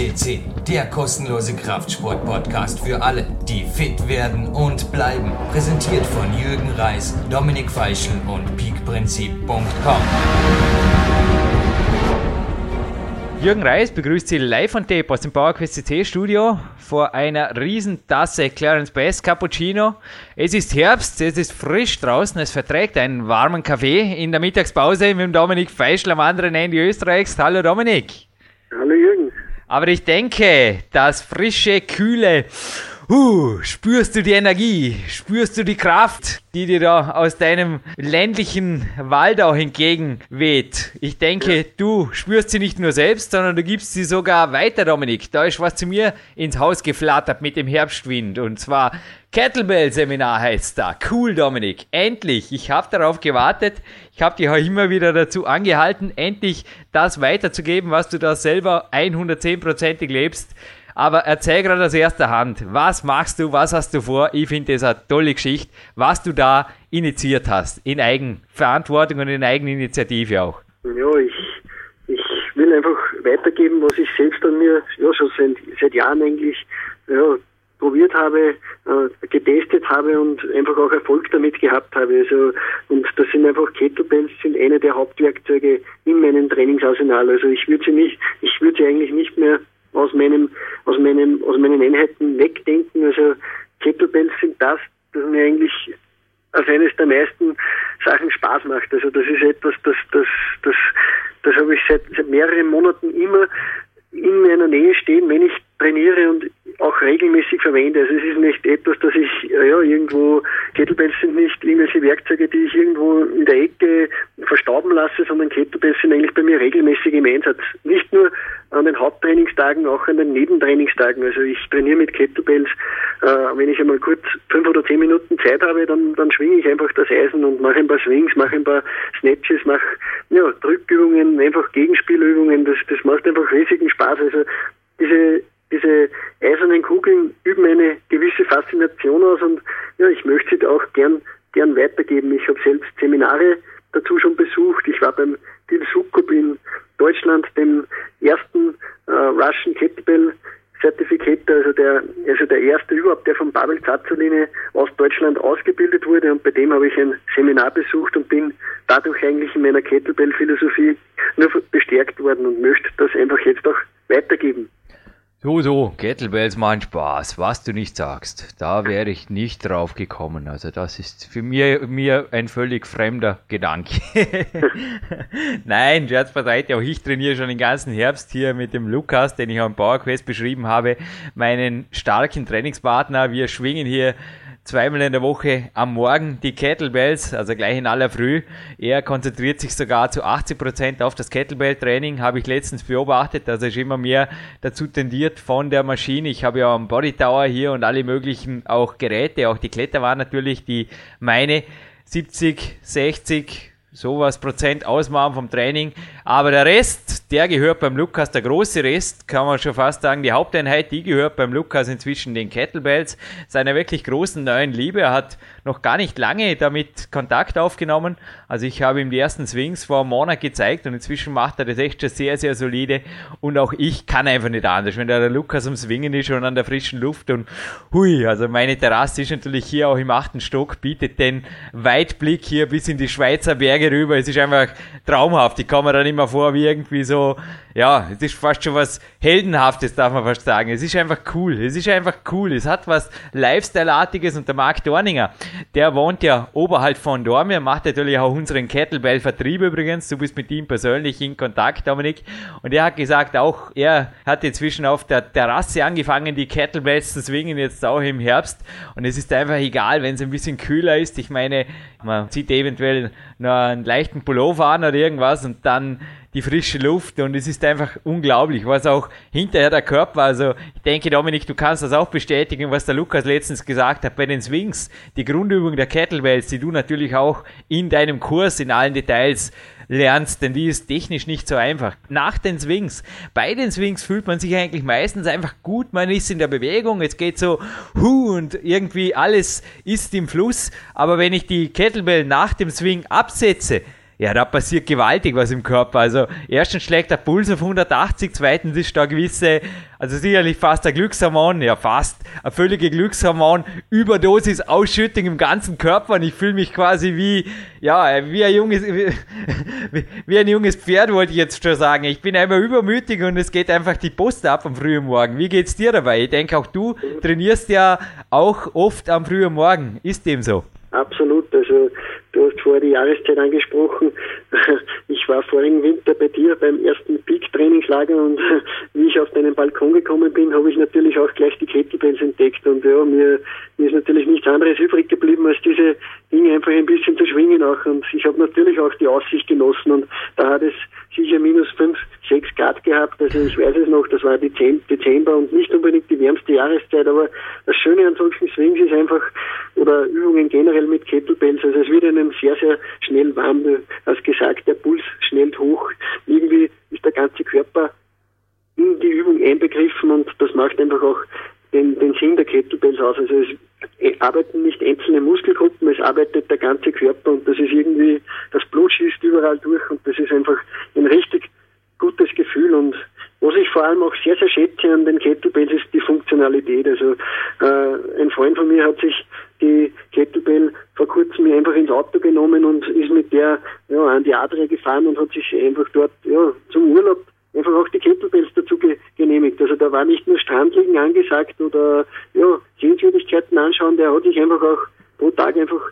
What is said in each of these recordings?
FCC, der kostenlose Kraftsport-Podcast für alle, die fit werden und bleiben. Präsentiert von Jürgen Reis, Dominik Feischl und peakprinzip.com. Jürgen Reis begrüßt Sie live on tape aus dem PowerQuest CC Studio vor einer riesen Tasse Clarence Bass Cappuccino. Es ist Herbst, es ist frisch draußen, es verträgt einen warmen Kaffee in der Mittagspause mit dem Dominik Feischl am anderen Ende Österreichs. Hallo Dominik. Hallo Jürgen. Aber ich denke, das frische, kühle, uh, spürst du die Energie, spürst du die Kraft, die dir da aus deinem ländlichen Waldau entgegenweht. Ich denke, du spürst sie nicht nur selbst, sondern du gibst sie sogar weiter, Dominik. Da ist was zu mir ins Haus geflattert mit dem Herbstwind. Und zwar Kettlebell-Seminar heißt da. Cool, Dominik. Endlich. Ich habe darauf gewartet. Ich habe dich auch immer wieder dazu angehalten, endlich das weiterzugeben, was du da selber 110%ig lebst. Aber erzähl gerade aus erster Hand, was machst du, was hast du vor? Ich finde das eine tolle Geschichte, was du da initiiert hast, in Eigenverantwortung und in Eigeninitiative auch. Ja, ich, ich will einfach weitergeben, was ich selbst an mir ja, schon seit, seit Jahren eigentlich ja, probiert habe, äh, getestet habe und einfach auch Erfolg damit gehabt habe. Also, und das sind einfach Kettlebells, sind eine der Hauptwerkzeuge in meinem Trainingsarsenal. Also ich würde sie nicht, ich würde sie eigentlich nicht mehr aus meinem, aus meinem, aus meinen Einheiten wegdenken. Also Kettlebells sind das, das mir eigentlich als eines der meisten Sachen Spaß macht. Also das ist etwas, das, das, das, das habe ich seit, seit mehreren Monaten immer in meiner Nähe stehen, wenn ich trainiere und auch verwende. Also es ist nicht etwas, dass ich ja irgendwo Kettlebells sind nicht irgendwelche Werkzeuge, die ich irgendwo in der Ecke verstauben lasse, sondern Kettlebells sind eigentlich bei mir regelmäßig im Einsatz. Nicht nur an den Haupttrainingstagen, auch an den Nebentrainingstagen. Also ich trainiere mit Kettlebells. Äh, wenn ich einmal kurz fünf oder zehn Minuten Zeit habe, dann, dann schwinge ich einfach das Eisen und mache ein paar Swings, mache ein paar Snatches, mache ja, Drückübungen, einfach Gegenspielübungen. Das, das macht einfach riesigen Spaß. Also diese diese eisernen Kugeln üben eine gewisse Faszination aus und ja, ich möchte sie auch gern, gern weitergeben. Ich habe selbst Seminare dazu schon besucht. Ich war beim Dil Sukup in Deutschland, dem ersten äh, Russian Kettlebell Zertifikat, also der, also der erste überhaupt, der von Pavel Zazoline aus Deutschland ausgebildet wurde und bei dem habe ich ein Seminar besucht und bin dadurch eigentlich in meiner Kettlebell-Philosophie nur bestärkt worden und möchte das einfach jetzt auch weitergeben. So, so, Kettlebells machen Spaß, was du nicht sagst. Da wäre ich nicht drauf gekommen. Also das ist für mir, mir ein völlig fremder Gedanke. Nein, Scherz beiseite, auch ich trainiere schon den ganzen Herbst hier mit dem Lukas, den ich am PowerQuest beschrieben habe, meinen starken Trainingspartner. Wir schwingen hier zweimal in der Woche am Morgen die Kettlebells, also gleich in aller Früh. Er konzentriert sich sogar zu 80 Prozent auf das Kettlebell-Training, habe ich letztens beobachtet, dass er schon immer mehr dazu tendiert von der Maschine. Ich habe ja einen Body Tower hier und alle möglichen auch Geräte, auch die Kletter waren natürlich die meine 70, 60, sowas Prozent ausmachen vom Training. Aber der Rest, der gehört beim Lukas, der große Rest, kann man schon fast sagen, die Haupteinheit, die gehört beim Lukas inzwischen den Kettlebells, seiner wirklich großen neuen Liebe. Er hat noch gar nicht lange damit Kontakt aufgenommen. Also ich habe ihm die ersten Swings vor einem Monat gezeigt und inzwischen macht er das echt schon sehr, sehr solide. Und auch ich kann einfach nicht anders, wenn der Lukas am Swingen ist und an der frischen Luft und hui, also meine Terrasse ist natürlich hier auch im achten Stock, bietet den Weitblick hier bis in die Schweizer Berge rüber. Es ist einfach traumhaft. Ich komme mir dann immer vor wie irgendwie so, ja, es ist fast schon was Heldenhaftes, darf man fast sagen. Es ist einfach cool. Es ist einfach cool. Es hat was Lifestyle-artiges und der Marc Dorninger, der wohnt ja oberhalb von Dormir, macht natürlich auch unseren Kettlebell-Vertrieb übrigens. Du bist mit ihm persönlich in Kontakt, Dominik. Und er hat gesagt, auch er hat inzwischen auf der Terrasse angefangen, die Kettlebells zu swingen, jetzt auch im Herbst. Und es ist einfach egal, wenn es ein bisschen kühler ist. Ich meine, man zieht eventuell noch einen leichten Pullover an oder irgendwas und dann die frische Luft und es ist einfach unglaublich, was auch hinterher der Körper, also ich denke Dominik, du kannst das auch bestätigen, was der Lukas letztens gesagt hat bei den Swings, die Grundübung der Kettlebells, die du natürlich auch in deinem Kurs in allen Details lernst, denn die ist technisch nicht so einfach. Nach den Swings, bei den Swings fühlt man sich eigentlich meistens einfach gut, man ist in der Bewegung, es geht so hu und irgendwie alles ist im Fluss, aber wenn ich die Kettlebell nach dem Swing absetze, ja, da passiert gewaltig was im Körper. Also erstens schlägt der Puls auf 180, zweitens ist da gewisse, also sicherlich fast ein Glückshormon, ja fast, eine völlige Glückshormon, Überdosis Ausschüttung im ganzen Körper und ich fühle mich quasi wie, ja, wie ein junges, wie, wie, ein junges Pferd wollte ich jetzt schon sagen. Ich bin einfach übermütig und es geht einfach die Post ab am frühen Morgen. Wie geht's dir dabei? Ich denke auch du trainierst ja auch oft am frühen Morgen. Ist dem so? Absolut. Vorher die Jahreszeit angesprochen. Ich war vorigen Winter bei dir beim ersten Peak-Trainingslager und wie ich auf deinen Balkon gekommen bin, habe ich natürlich auch gleich die Kettlebells entdeckt und ja, mir, mir ist natürlich nichts anderes übrig geblieben, als diese Dinge einfach ein bisschen zu schwingen auch und ich habe natürlich auch die Aussicht genossen und da hat es sicher minus 5, 6 Grad gehabt. Also ich weiß es noch, das war Dezember und nicht unbedingt die wärmste Jahreszeit, aber das Schöne an solchen Swings ist einfach, oder Übungen generell mit Kettlebells, also es wird einem sehr, sehr schnell warm. Du hast gesagt, der Puls schnellt hoch. Irgendwie ist der ganze Körper in die Übung einbegriffen und das macht einfach auch den, den Sinn der Kettlebells aus. Also es arbeiten nicht einzelne Muskelgruppen, es arbeitet der ganze Körper und das ist irgendwie, das Blut schießt überall durch und das ist einfach ein richtig gutes Gefühl und was ich vor allem auch sehr, sehr schätze an den Kettlebells ist die Funktionalität. Also äh, ein Freund von mir hat sich die Kettlebell vor kurzem einfach ins Auto genommen und ist mit der ja, an die Adria gefahren und hat sich einfach dort ja, zum Urlaub einfach auch die Kettlebells dazu ge genehmigt. Also da war nicht nur Strandliegen angesagt oder ja, Sehenswürdigkeiten anschauen, der hat sich einfach auch pro Tag einfach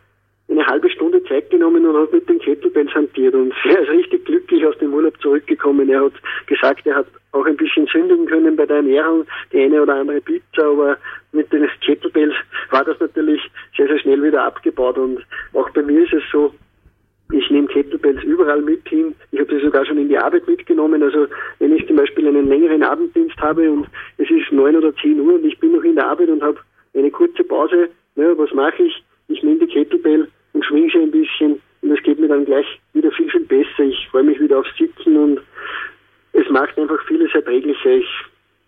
eine halbe Stunde Zeit genommen und hat mit den Kettlebells hantiert und er ist richtig glücklich aus dem Urlaub zurückgekommen. Er hat gesagt, er hat auch ein bisschen sündigen können bei der Ernährung, die eine oder andere Pizza, aber mit den Kettlebells war das natürlich sehr, sehr schnell wieder abgebaut und auch bei mir ist es so, ich nehme Kettlebells überall mit hin. Ich habe sie sogar schon in die Arbeit mitgenommen. Also wenn ich zum Beispiel einen längeren Abenddienst habe und es ist neun oder zehn Uhr und ich bin noch in der Arbeit und habe eine kurze Pause, ja, was mache ich? Ich nehme die Kettlebell und schwinge ein bisschen und es geht mir dann gleich wieder viel, viel besser. Ich freue mich wieder aufs Sitzen und es macht einfach vieles erträglicher. Ich,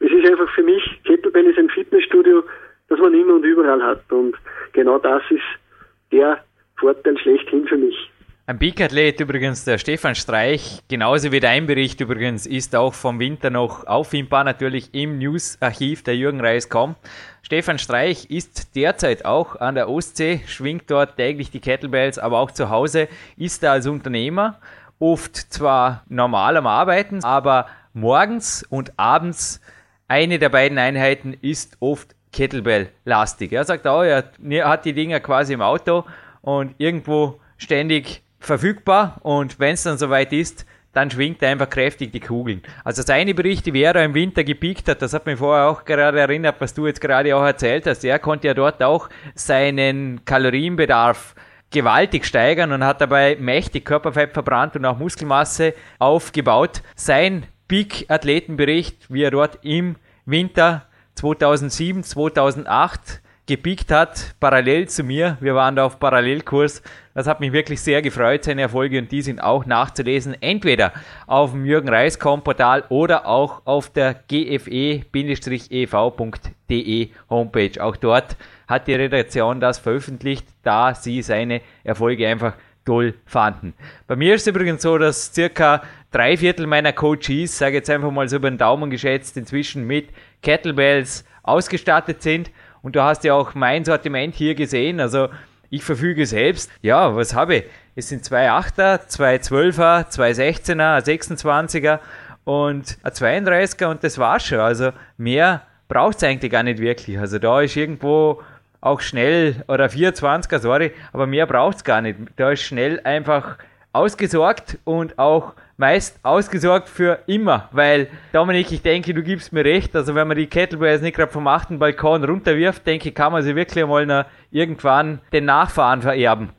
es ist einfach für mich, Kettlebell ist ein Fitnessstudio, das man immer und überall hat und genau das ist der Vorteil schlechthin für mich. Ein Peak-Athlet übrigens, der Stefan Streich, genauso wie dein Bericht übrigens, ist auch vom Winter noch auffindbar, natürlich im News-Archiv der Jürgen Reis.com. Stefan Streich ist derzeit auch an der Ostsee, schwingt dort täglich die Kettlebells, aber auch zu Hause ist er als Unternehmer, oft zwar normal am Arbeiten, aber morgens und abends eine der beiden Einheiten ist oft Kettlebell-lastig. Er sagt auch, er hat die Dinger quasi im Auto und irgendwo ständig verfügbar und wenn es dann soweit ist, dann schwingt er einfach kräftig die Kugeln. Also seine Berichte, wie er im Winter gepiekt hat, das hat mich vorher auch gerade erinnert, was du jetzt gerade auch erzählt hast. Er konnte ja dort auch seinen Kalorienbedarf gewaltig steigern und hat dabei mächtig Körperfett verbrannt und auch Muskelmasse aufgebaut. Sein Peak-Athletenbericht, wie er dort im Winter 2007, 2008 gepiekt hat, parallel zu mir. Wir waren da auf Parallelkurs. Das hat mich wirklich sehr gefreut, seine Erfolge und die sind auch nachzulesen, entweder auf dem Jürgen Reiskom Portal oder auch auf der gfe-ev.de Homepage. Auch dort hat die Redaktion das veröffentlicht, da sie seine Erfolge einfach toll fanden. Bei mir ist es übrigens so, dass circa drei Viertel meiner Coaches, sage jetzt einfach mal so über den Daumen geschätzt, inzwischen mit Kettlebells ausgestattet sind und du hast ja auch mein Sortiment hier gesehen. Also ich verfüge selbst. Ja, was habe ich? Es sind zwei Achter, zwei Zwölfer, zwei Sechzehner, ein 26er und ein 32er und das war's schon. Also mehr braucht es eigentlich gar nicht wirklich. Also da ist irgendwo auch schnell, oder 24er, sorry, aber mehr braucht es gar nicht. Da ist schnell einfach ausgesorgt und auch meist ausgesorgt für immer, weil Dominik, ich denke, du gibst mir recht, also wenn man die Kettlebells nicht gerade vom achten Balkon runterwirft, denke ich, kann man sie wirklich noch irgendwann den Nachfahren vererben.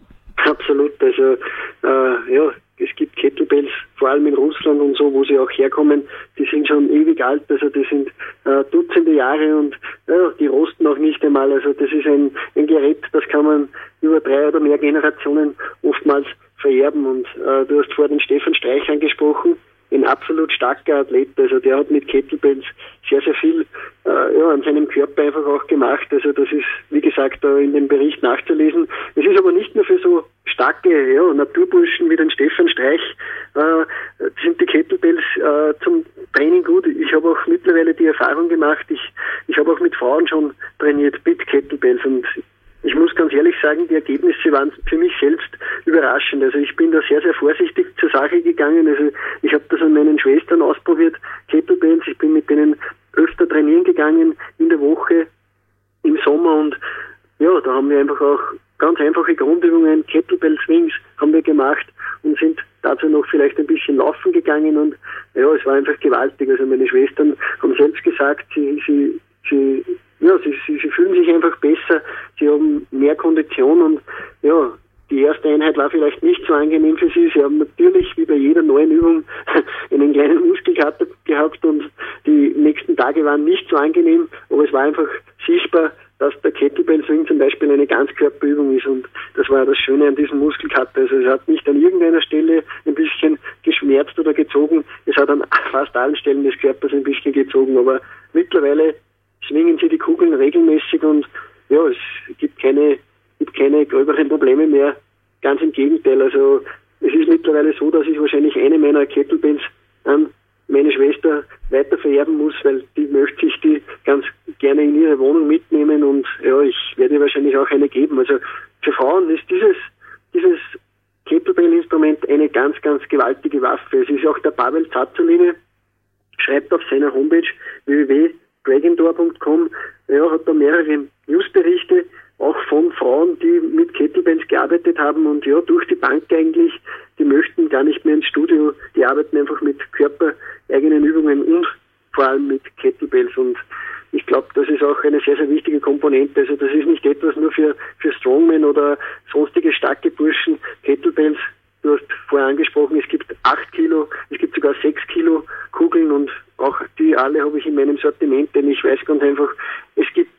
Absolut, also äh, ja, es gibt Kettlebells, vor allem in Russland und so, wo sie auch herkommen, die sind schon ewig alt, also die sind äh, Dutzende Jahre und ja, die rosten auch nicht einmal. Also das ist ein, ein Gerät, das kann man über drei oder mehr Generationen oftmals vererben. Und äh, du hast vorher den Stefan Streich angesprochen, ein absolut starker Athlet. Also der hat mit Kettlebells sehr, sehr viel äh, ja, an seinem Körper einfach auch gemacht. Also das ist, wie gesagt, da in dem Bericht nachzulesen. Es ist aber nicht nur für so starke ja, Naturburschen wie den Stefan Streich äh, sind die Kettlebells äh, zum Training gut. Ich habe auch mittlerweile die Erfahrung gemacht, ich, ich habe auch mit Frauen schon trainiert mit Kettlebells und ich muss ganz ehrlich sagen, die Ergebnisse waren für mich selbst überraschend. Also ich bin da sehr, sehr vorsichtig zur Sache gegangen. Also ich habe das an meinen Schwestern ausprobiert, Kettlebells. Ich bin mit denen öfter trainieren gegangen in der Woche im Sommer und ja, da haben wir einfach auch ganz einfache Grundübungen, Kettlebell Swings haben wir gemacht und sind dazu noch vielleicht ein bisschen laufen gegangen und ja, es war einfach gewaltig. Also meine Schwestern haben selbst gesagt, sie, sie, sie ja, sie, sie, sie fühlen sich einfach besser, sie haben mehr Kondition und ja, die erste Einheit war vielleicht nicht so angenehm für sie. Sie haben natürlich wie bei jeder neuen Übung einen kleinen Muskelkater gehabt und die nächsten Tage waren nicht angenehm, aber es war einfach sichtbar, dass der Kettlebell Swing zum Beispiel eine Ganzkörperübung ist und das war das Schöne an diesem Muskelkater. Also es hat nicht an irgendeiner Stelle ein bisschen geschmerzt oder gezogen, es hat an fast allen Stellen des Körpers ein bisschen gezogen, aber mittlerweile schwingen sie die Kugeln regelmäßig und ja, es gibt keine, gibt keine gröberen Probleme mehr. Ganz im Gegenteil. Also es ist mittlerweile so, dass ich wahrscheinlich eine meiner Kettlebells an meine Schwester weiter vererben muss, weil die möchte sich die ganz gerne in ihre Wohnung mitnehmen und ja, ich werde ihr wahrscheinlich auch eine geben. Also für Frauen ist dieses, dieses Kettlebell-Instrument eine ganz, ganz gewaltige Waffe. Es ist auch der Pavel Zazzoline, schreibt auf seiner Homepage www dragondoor.com ja, hat da mehrere Newsberichte, auch von Frauen, die mit Kettlebells gearbeitet haben und ja, durch die Bank eigentlich, die möchten gar nicht mehr ins Studio, die arbeiten einfach mit körpereigenen Übungen und vor allem mit Kettlebells und ich glaube, das ist auch eine sehr, sehr wichtige Komponente. Also das ist nicht etwas nur für, für Strongmen oder sonstige starke Burschen. Kettlebells Du hast vorher angesprochen, es gibt acht Kilo, es gibt sogar sechs Kilo Kugeln und auch die alle habe ich in meinem Sortiment, denn ich weiß ganz einfach, es gibt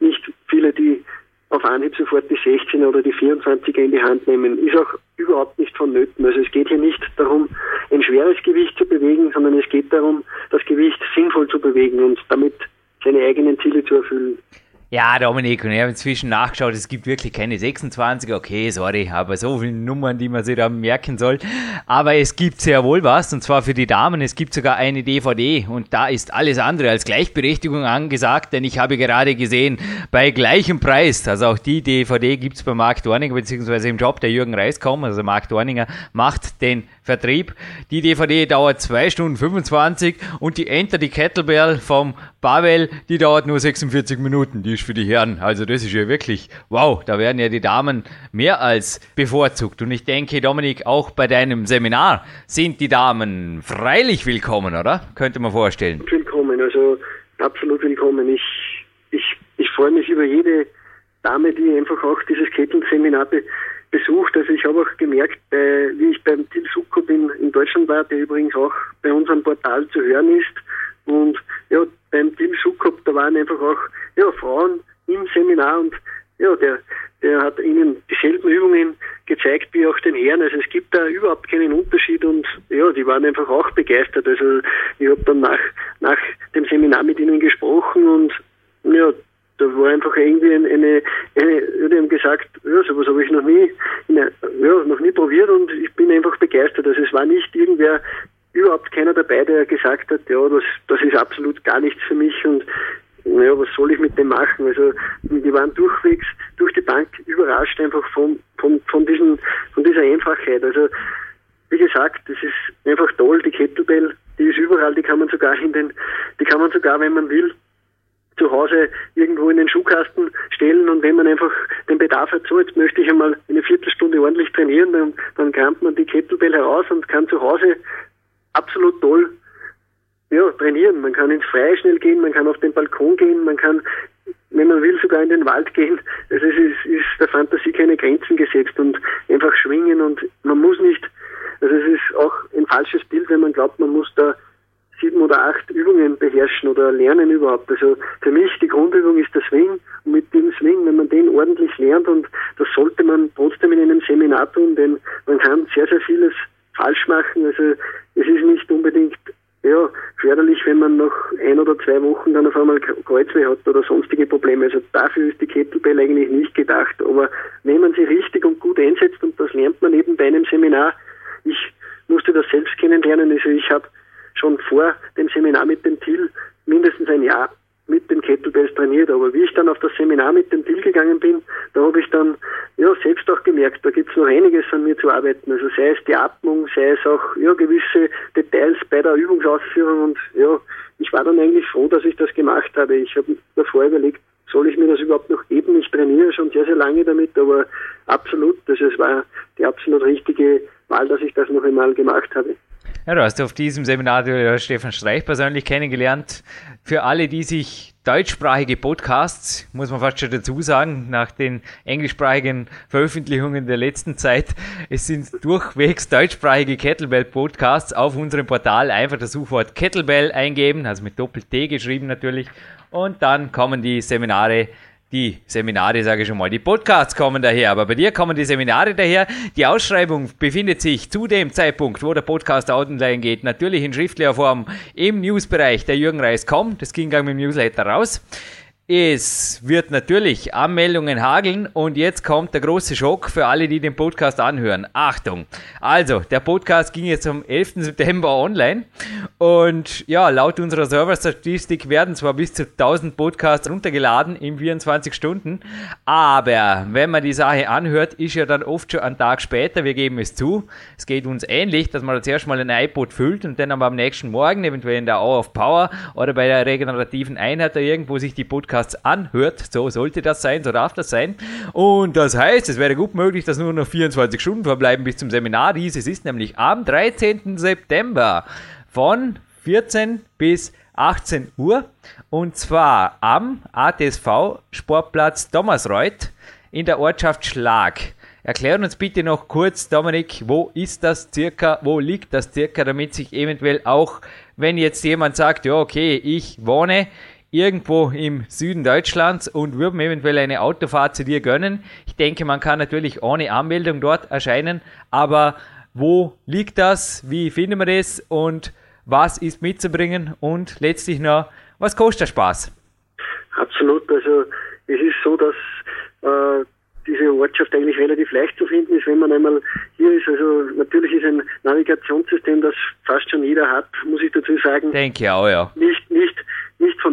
nicht viele, die auf Anhieb sofort die 16 oder die 24er in die Hand nehmen. Ist auch überhaupt nicht vonnöten. Also es geht hier nicht darum, ein schweres Gewicht zu bewegen, sondern es geht darum, das Gewicht sinnvoll zu bewegen und damit seine eigenen Ziele zu erfüllen. Ja, Dominik, und ich habe inzwischen nachgeschaut, es gibt wirklich keine 26, okay, sorry, aber so viele Nummern, die man sich da merken soll. Aber es gibt sehr wohl was, und zwar für die Damen, es gibt sogar eine DVD und da ist alles andere als Gleichberechtigung angesagt, denn ich habe gerade gesehen, bei gleichem Preis, also auch die DVD gibt's bei Marc Dorninger, beziehungsweise im Job der Jürgen Reiskom, also Marc Dorninger macht den Vertrieb. Die DVD dauert 2 Stunden 25 und die Enter die Kettlebell vom Pavel, die dauert nur 46 Minuten. Die ist für die Herren. Also das ist ja wirklich, wow, da werden ja die Damen mehr als bevorzugt. Und ich denke, Dominik, auch bei deinem Seminar sind die Damen freilich willkommen, oder? Könnte man vorstellen. Willkommen, also absolut willkommen. Ich, ich, ich freue mich über jede Dame, die einfach auch dieses Kettenseminar besucht. Also ich habe auch gemerkt, äh, wie ich beim Til Sukkop in, in Deutschland war, der übrigens auch bei unserem Portal zu hören ist. Und ja, beim Til Sukkop, da waren einfach auch ja, Frauen im Seminar und ja, der, der hat ihnen dieselben Übungen gezeigt wie auch den Herren. Also es gibt da überhaupt keinen Unterschied und ja, die waren einfach auch begeistert. Also ich habe dann nach, nach dem Seminar mit ihnen gesprochen und ja, da war einfach irgendwie eine, eine, eine die haben gesagt, ja, sowas habe ich noch nie, ja, noch nie probiert und ich bin einfach begeistert. Also es war nicht irgendwer, überhaupt keiner dabei, der gesagt hat, ja, das, das ist absolut gar nichts für mich und naja, was soll ich mit dem machen? Also die waren durchwegs durch die Bank überrascht einfach von, von, von, diesen, von dieser Einfachheit. Also wie gesagt, das ist einfach toll, die Kettlebell, die ist überall, die kann man sogar in den, die kann man sogar, wenn man will, zu Hause irgendwo in den Schuhkasten stellen und wenn man einfach den Bedarf hat, so jetzt möchte ich einmal eine Viertelstunde ordentlich trainieren, dann, dann kramt man die Kettlebell heraus und kann zu Hause absolut toll ja, trainieren. Man kann ins Freie schnell gehen, man kann auf den Balkon gehen, man kann, wenn man will, sogar in den Wald gehen. Also es ist, ist der Fantasie keine Grenzen gesetzt und einfach schwingen und man muss nicht, also es ist auch ein falsches Bild, wenn man glaubt, man muss da sieben oder acht Übungen beherrschen oder lernen überhaupt. Also für mich die Grundübung ist der Swing und mit dem Swing, wenn man den ordentlich lernt und das sollte man trotzdem in einem Seminar tun, denn man kann sehr, sehr vieles falsch machen. Also es ist nicht unbedingt ja, förderlich, wenn man nach ein oder zwei Wochen dann auf einmal Kreuzweh hat oder sonstige Probleme. Also dafür ist die Kettlebell eigentlich nicht gedacht. Aber wenn man sie richtig und gut einsetzt, und das lernt man eben bei einem Seminar, ich musste das selbst kennenlernen. Also ich habe schon vor dem Seminar mit dem Till mindestens ein Jahr mit den Kettlebells trainiert. Aber wie ich dann auf das Seminar mit dem Till gegangen bin, da habe ich dann ja selbst auch gemerkt, da gibt es noch einiges an mir zu arbeiten. Also sei es die Atmung, sei es auch ja gewisse Details bei der Übungsausführung und ja, ich war dann eigentlich froh, dass ich das gemacht habe. Ich habe davor überlegt, soll ich mir das überhaupt noch geben? Ich trainiere schon sehr, sehr lange damit, aber absolut, das es war die absolut richtige Wahl, dass ich das noch einmal gemacht habe. Ja, du hast auf diesem Seminar Stefan Streich persönlich kennengelernt. Für alle, die sich deutschsprachige Podcasts, muss man fast schon dazu sagen, nach den englischsprachigen Veröffentlichungen der letzten Zeit, es sind durchwegs deutschsprachige Kettlebell-Podcasts auf unserem Portal. Einfach das Suchwort Kettlebell eingeben, also mit Doppel-T geschrieben natürlich. Und dann kommen die Seminare die Seminare, sage ich schon mal, die Podcasts kommen daher, aber bei dir kommen die Seminare daher. Die Ausschreibung befindet sich zu dem Zeitpunkt, wo der Podcast online geht, natürlich in schriftlicher Form im Newsbereich der Jürgen Reis kommt. Das ging dann mit dem Newsletter raus. Es wird natürlich Anmeldungen hageln und jetzt kommt der große Schock für alle, die den Podcast anhören. Achtung! Also, der Podcast ging jetzt am 11. September online und ja, laut unserer Serverstatistik werden zwar bis zu 1000 Podcasts runtergeladen in 24 Stunden, aber wenn man die Sache anhört, ist ja dann oft schon ein Tag später, wir geben es zu. Es geht uns ähnlich, dass man zuerst mal ein iPod füllt und dann aber am nächsten Morgen, eventuell in der Hour of Power oder bei der regenerativen Einheit da irgendwo sich die Podcasts Podcasts anhört. So sollte das sein, so darf das sein. Und das heißt, es wäre gut möglich, dass nur noch 24 Stunden verbleiben bis zum Seminar. Dieses ist nämlich am 13. September von 14 bis 18 Uhr und zwar am ATSV Sportplatz Thomasreuth in der Ortschaft Schlag. Erklären uns bitte noch kurz, Dominik, wo ist das circa, wo liegt das circa, damit sich eventuell auch, wenn jetzt jemand sagt, ja, okay, ich wohne irgendwo im Süden Deutschlands und würden eventuell eine Autofahrt zu dir gönnen. Ich denke, man kann natürlich ohne Anmeldung dort erscheinen, aber wo liegt das? Wie finden wir das? Und was ist mitzubringen? Und letztlich noch, was kostet der Spaß? Absolut. Also es ist so, dass äh, diese Ortschaft eigentlich relativ leicht zu finden ist, wenn man einmal hier ist. Also natürlich ist ein Navigationssystem, das fast schon jeder hat, muss ich dazu sagen. Denke auch, ja. Nicht, nicht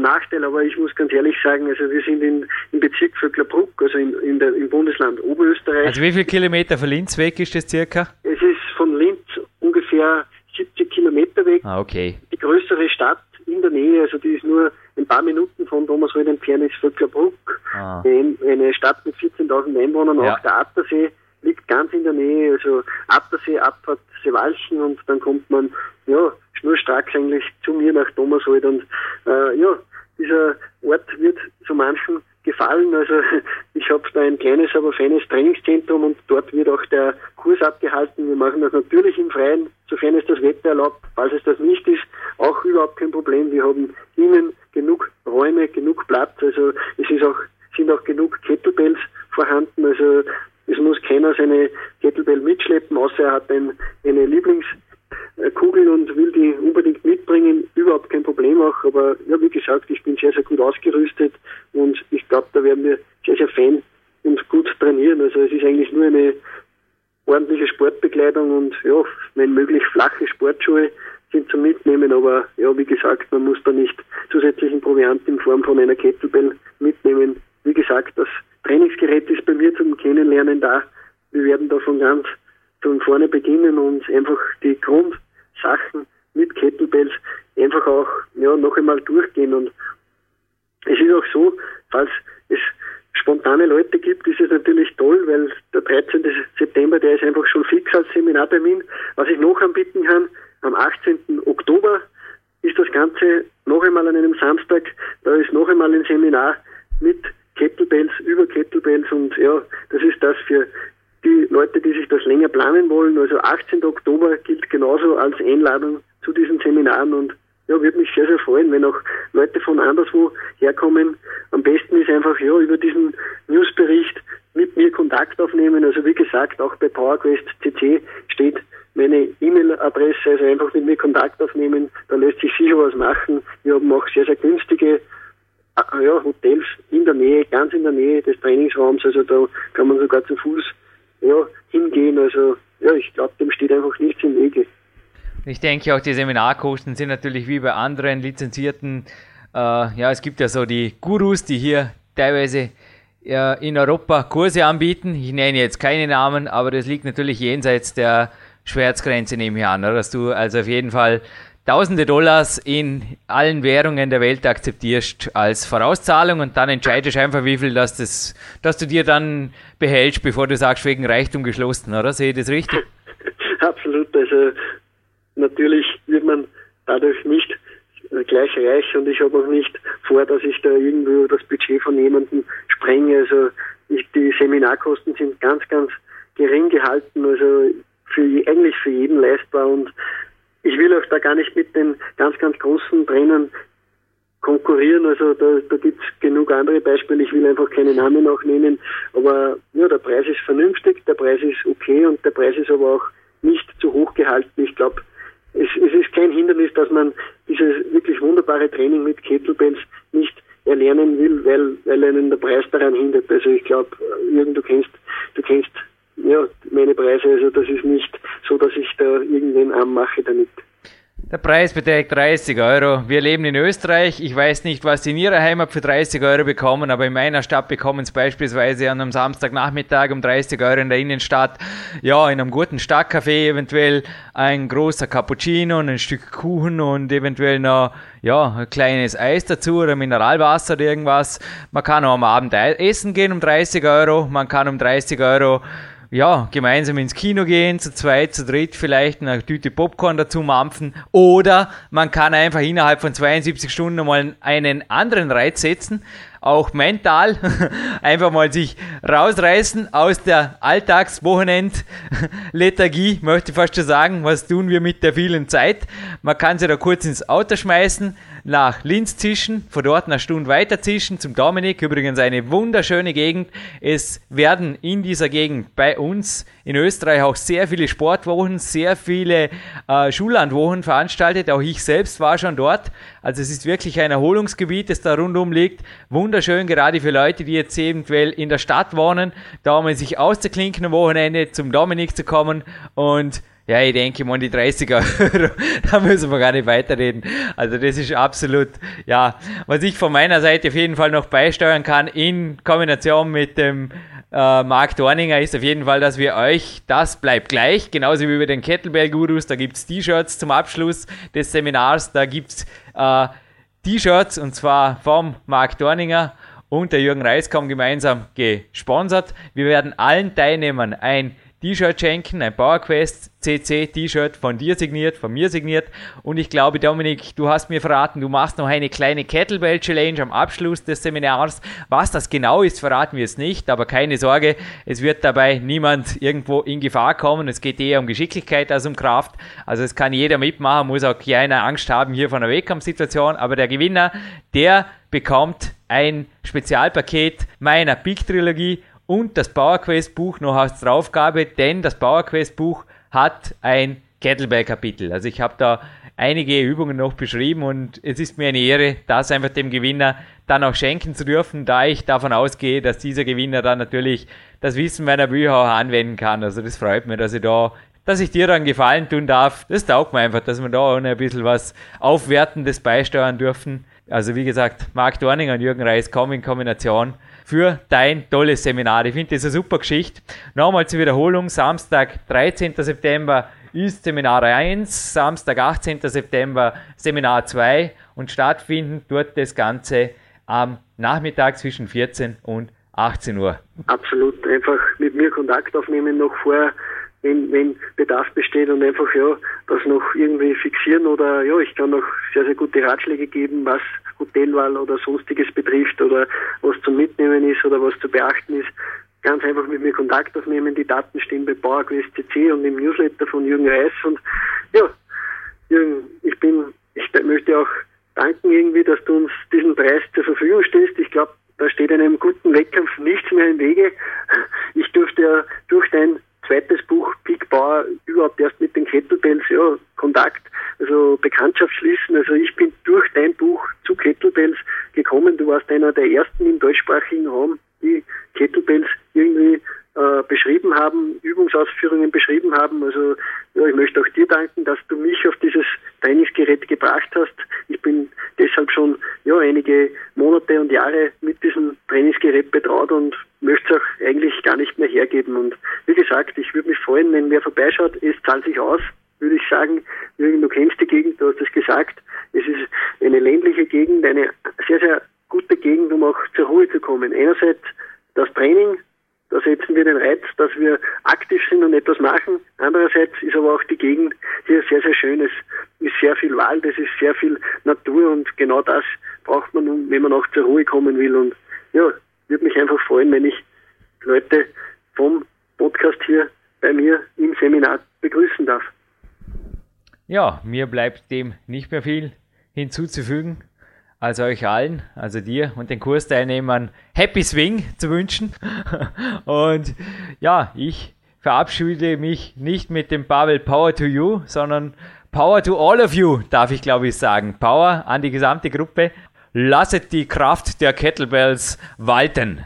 Nachteil, aber ich muss ganz ehrlich sagen, also wir sind in, im Bezirk Vöcklerbruck, also in, in der, im Bundesland Oberösterreich. Also wie viele Kilometer von Linz weg ist das circa? Es ist von Linz ungefähr 70 Kilometer weg. Ah, okay. Die größere Stadt in der Nähe, also die ist nur ein paar Minuten von Thomasröd entfernt, ist Vöcklerbruck. Ah. Eine Stadt mit 14.000 Einwohnern, ja. auch der Attersee liegt ganz in der Nähe, also Attersee, Abfahrt Seewalchen und dann kommt man, ja, schnurstracks eigentlich zu mir nach Thomashold und äh, ja, dieser Ort wird zu manchen gefallen. Also ich habe da ein kleines, aber feines Trainingszentrum und dort wird auch der Kurs abgehalten. Wir machen das natürlich im Freien, sofern es das Wetter erlaubt. Falls es das nicht ist, auch überhaupt kein Problem. Wir haben innen genug Räume, genug Platz. Also es ist auch, sind auch genug Kettlebells vorhanden. Also es muss keiner seine Kettlebell mitschleppen, außer er hat ein, eine Lieblingskugel und will die unbedingt mitbringen. Überhaupt kein Problem auch. Aber ja, wie gesagt, ich bin sehr, sehr gut ausgerüstet und ich glaube, da werden wir sehr, sehr fein und gut trainieren. Also es ist eigentlich nur eine ordentliche Sportbekleidung und ja, wenn möglich flache Sportschuhe sind zum Mitnehmen, aber ja, wie gesagt, man muss da nicht zusätzlichen Proviant in Form von einer Kettlebell mitnehmen. Wie gesagt, das Trainingsgerät ist bei mir zum Kennenlernen da. Wir werden da von ganz von vorne beginnen und einfach die Grundsachen mit Kettlebells einfach auch ja, noch einmal durchgehen. Und es ist auch so, falls es spontane Leute gibt, ist es natürlich toll, weil der 13. September, der ist einfach schon fix als Seminartermin. Was ich noch anbieten kann, am 18. Oktober ist das Ganze noch einmal an einem Samstag, da ist noch einmal ein Seminar mit Kettlebells, über Kettlebells und ja, das ist das für die Leute, die sich das länger planen wollen. Also 18. Oktober gilt genauso als Einladung zu diesen Seminaren und ja, würde mich sehr, sehr freuen, wenn auch Leute von anderswo herkommen. Am besten ist einfach ja über diesen Newsbericht mit mir Kontakt aufnehmen. Also wie gesagt, auch bei PowerQuest CC steht meine E-Mail-Adresse, also einfach mit mir Kontakt aufnehmen, da lässt sich sicher was machen. Wir haben auch sehr, sehr günstige äh, ja, Hotels in der Nähe, ganz in der Nähe des Trainingsraums, also da kann man sogar zu Fuß ja, hingehen. Also ja, ich glaube, dem steht einfach nichts im Wege. Ich denke auch, die Seminarkosten sind natürlich wie bei anderen lizenzierten, äh, ja, es gibt ja so die Gurus, die hier teilweise äh, in Europa Kurse anbieten. Ich nenne jetzt keine Namen, aber das liegt natürlich jenseits der Schmerzgrenze, nehme ich an, oder? dass du also auf jeden Fall Tausende Dollars in allen Währungen der Welt akzeptierst als Vorauszahlung und dann entscheidest einfach, wie viel das, das, dass du dir dann behältst, bevor du sagst, wegen Reichtum geschlossen, oder? Sehe ich das richtig? Absolut. Also natürlich wird man dadurch nicht gleich reich und ich habe auch nicht vor, dass ich da irgendwo das Budget von jemandem sprenge. Also ich, die Seminarkosten sind ganz, ganz gering gehalten, also für, eigentlich für jeden leistbar und ich will auch da gar nicht mit den ganz, ganz großen Trainern konkurrieren. Also da, da gibt es genug andere Beispiele. Ich will einfach keine Namen auch nennen. Aber ja, der Preis ist vernünftig, der Preis ist okay und der Preis ist aber auch nicht zu hoch gehalten. Ich glaube, es, es ist kein Hindernis, dass man dieses wirklich wunderbare Training mit Kettlebells nicht erlernen will, weil, weil einen der Preis daran hindert. Also ich glaube, Jürgen, du kennst, du kennst ja, meine Preise. Also das ist nicht so, dass ich da irgendwen arm mache damit. Der Preis beträgt 30 Euro. Wir leben in Österreich. Ich weiß nicht, was Sie in Ihrer Heimat für 30 Euro bekommen, aber in meiner Stadt bekommen Sie beispielsweise an einem Samstagnachmittag um 30 Euro in der Innenstadt, ja, in einem guten Stadtcafé eventuell ein großer Cappuccino und ein Stück Kuchen und eventuell noch, ja, ein kleines Eis dazu oder Mineralwasser oder irgendwas. Man kann auch am Abend essen gehen um 30 Euro. Man kann um 30 Euro ja, gemeinsam ins Kino gehen, zu zweit, zu dritt vielleicht eine Tüte Popcorn dazu mampfen. Oder man kann einfach innerhalb von 72 Stunden mal einen anderen Reiz setzen, auch mental, einfach mal sich rausreißen aus der Alltagswochenend-Lethargie, möchte ich fast schon sagen. Was tun wir mit der vielen Zeit? Man kann sie da kurz ins Auto schmeißen, nach Linz zischen, von dort eine Stunde weiter zischen zum Dominik. Übrigens eine wunderschöne Gegend. Es werden in dieser Gegend bei uns in Österreich auch sehr viele Sportwochen, sehr viele äh, Schullandwochen veranstaltet. Auch ich selbst war schon dort. Also es ist wirklich ein Erholungsgebiet, das da rundum liegt. Wunderschön, gerade für Leute, die jetzt eventuell in der Stadt wohnen, da um sich auszuklinken am Wochenende zum Dominik zu kommen und ja, ich denke mal die 30 Euro, da müssen wir gar nicht weiterreden. Also das ist absolut, ja, was ich von meiner Seite auf jeden Fall noch beisteuern kann in Kombination mit dem äh, Marc Dorninger ist auf jeden Fall, dass wir euch, das bleibt gleich, genauso wie bei den Kettlebell-Gurus, da gibt's T-Shirts zum Abschluss des Seminars, da gibt's äh, T-Shirts und zwar vom Marc Dorninger und der Jürgen Reiskamp gemeinsam gesponsert. Wir werden allen Teilnehmern ein T-Shirt schenken, ein PowerQuest CC T-Shirt von dir signiert, von mir signiert. Und ich glaube, Dominik, du hast mir verraten, du machst noch eine kleine Kettlebell Challenge am Abschluss des Seminars. Was das genau ist, verraten wir es nicht, aber keine Sorge, es wird dabei niemand irgendwo in Gefahr kommen. Es geht eher um Geschicklichkeit als um Kraft. Also es kann jeder mitmachen, muss auch keine Angst haben hier von einer Wettkampfsituation. Aber der Gewinner, der bekommt ein Spezialpaket meiner Big Trilogie und das PowerQuest Buch noch als Draufgabe, denn das PowerQuest Buch hat ein Kettlebell-Kapitel. Also ich habe da einige Übungen noch beschrieben und es ist mir eine Ehre, das einfach dem Gewinner dann auch schenken zu dürfen, da ich davon ausgehe, dass dieser Gewinner dann natürlich das Wissen meiner Bücher auch anwenden kann. Also das freut mich, dass ich da dass ich dir dann Gefallen tun darf. Das taugt mir einfach, dass wir da auch ein bisschen was Aufwertendes beisteuern dürfen. Also wie gesagt, Marc Dorninger und Jürgen Reis kommen in Kombination für dein tolles Seminar. Ich finde das eine super Geschichte. Nochmal zur Wiederholung, Samstag, 13. September ist Seminar 1, Samstag, 18. September Seminar 2 und stattfinden dort das Ganze am Nachmittag zwischen 14 und 18 Uhr. Absolut, einfach mit mir Kontakt aufnehmen noch vorher wenn, wenn Bedarf besteht und einfach ja das noch irgendwie fixieren oder ja, ich kann noch sehr, sehr gute Ratschläge geben, was Hotelwahl oder sonstiges betrifft oder was zum Mitnehmen ist oder was zu beachten ist. Ganz einfach mit mir Kontakt aufnehmen. Die Daten stehen bei PowerQuest CC und im Newsletter von Jürgen Reis und ja, Jürgen, ich bin, ich möchte auch danken irgendwie, dass du uns diesen Preis zur Verfügung stellst. Ich glaube, da steht einem guten Wettkampf nichts mehr im Wege. Ich durfte ja durch dein zweites Buch Peak überhaupt überhaupt erst mit den Kettlebells ja, Kontakt, also Bekanntschaft schließen. Also ich bin durch dein Buch zu Kettlebells gekommen. Du warst einer der ersten im deutschsprachigen Raum, die Kettlebells irgendwie äh, beschrieben haben, Übungsausführungen beschrieben haben. Also ja, ich möchte auch dir danken, dass du mich auf dieses Trainingsgerät gebracht hast. Ich bin deshalb schon ja, einige Monate und Jahre mit diesem Trainingsgerät betraut und möchte es auch eigentlich gar nicht mehr hergeben. Und wie gesagt, ich würde mich freuen, wenn wer vorbeischaut. Es zahlt sich aus, würde ich sagen. Jürgen, du kennst die Gegend, du hast es gesagt. Es ist eine ländliche Gegend, eine sehr, sehr gute Gegend, um auch zur Ruhe zu kommen. Einerseits das Training, da setzen wir den Reiz, dass wir aktiv sind und etwas machen. Andererseits ist aber auch die Gegend hier sehr, sehr schön. Es ist sehr viel Wald, es ist sehr viel Natur und genau das braucht man, wenn man auch zur Ruhe kommen will. Und ja, würde mich einfach freuen, wenn ich Leute vom Podcast hier bei mir im Seminar begrüßen darf. Ja, mir bleibt dem nicht mehr viel hinzuzufügen als euch allen, also dir und den Kursteilnehmern Happy Swing zu wünschen. Und ja, ich verabschiede mich nicht mit dem Pavel Power to You, sondern Power to all of you, darf ich glaube ich sagen. Power an die gesamte Gruppe. Lasset die Kraft der Kettlebells walten.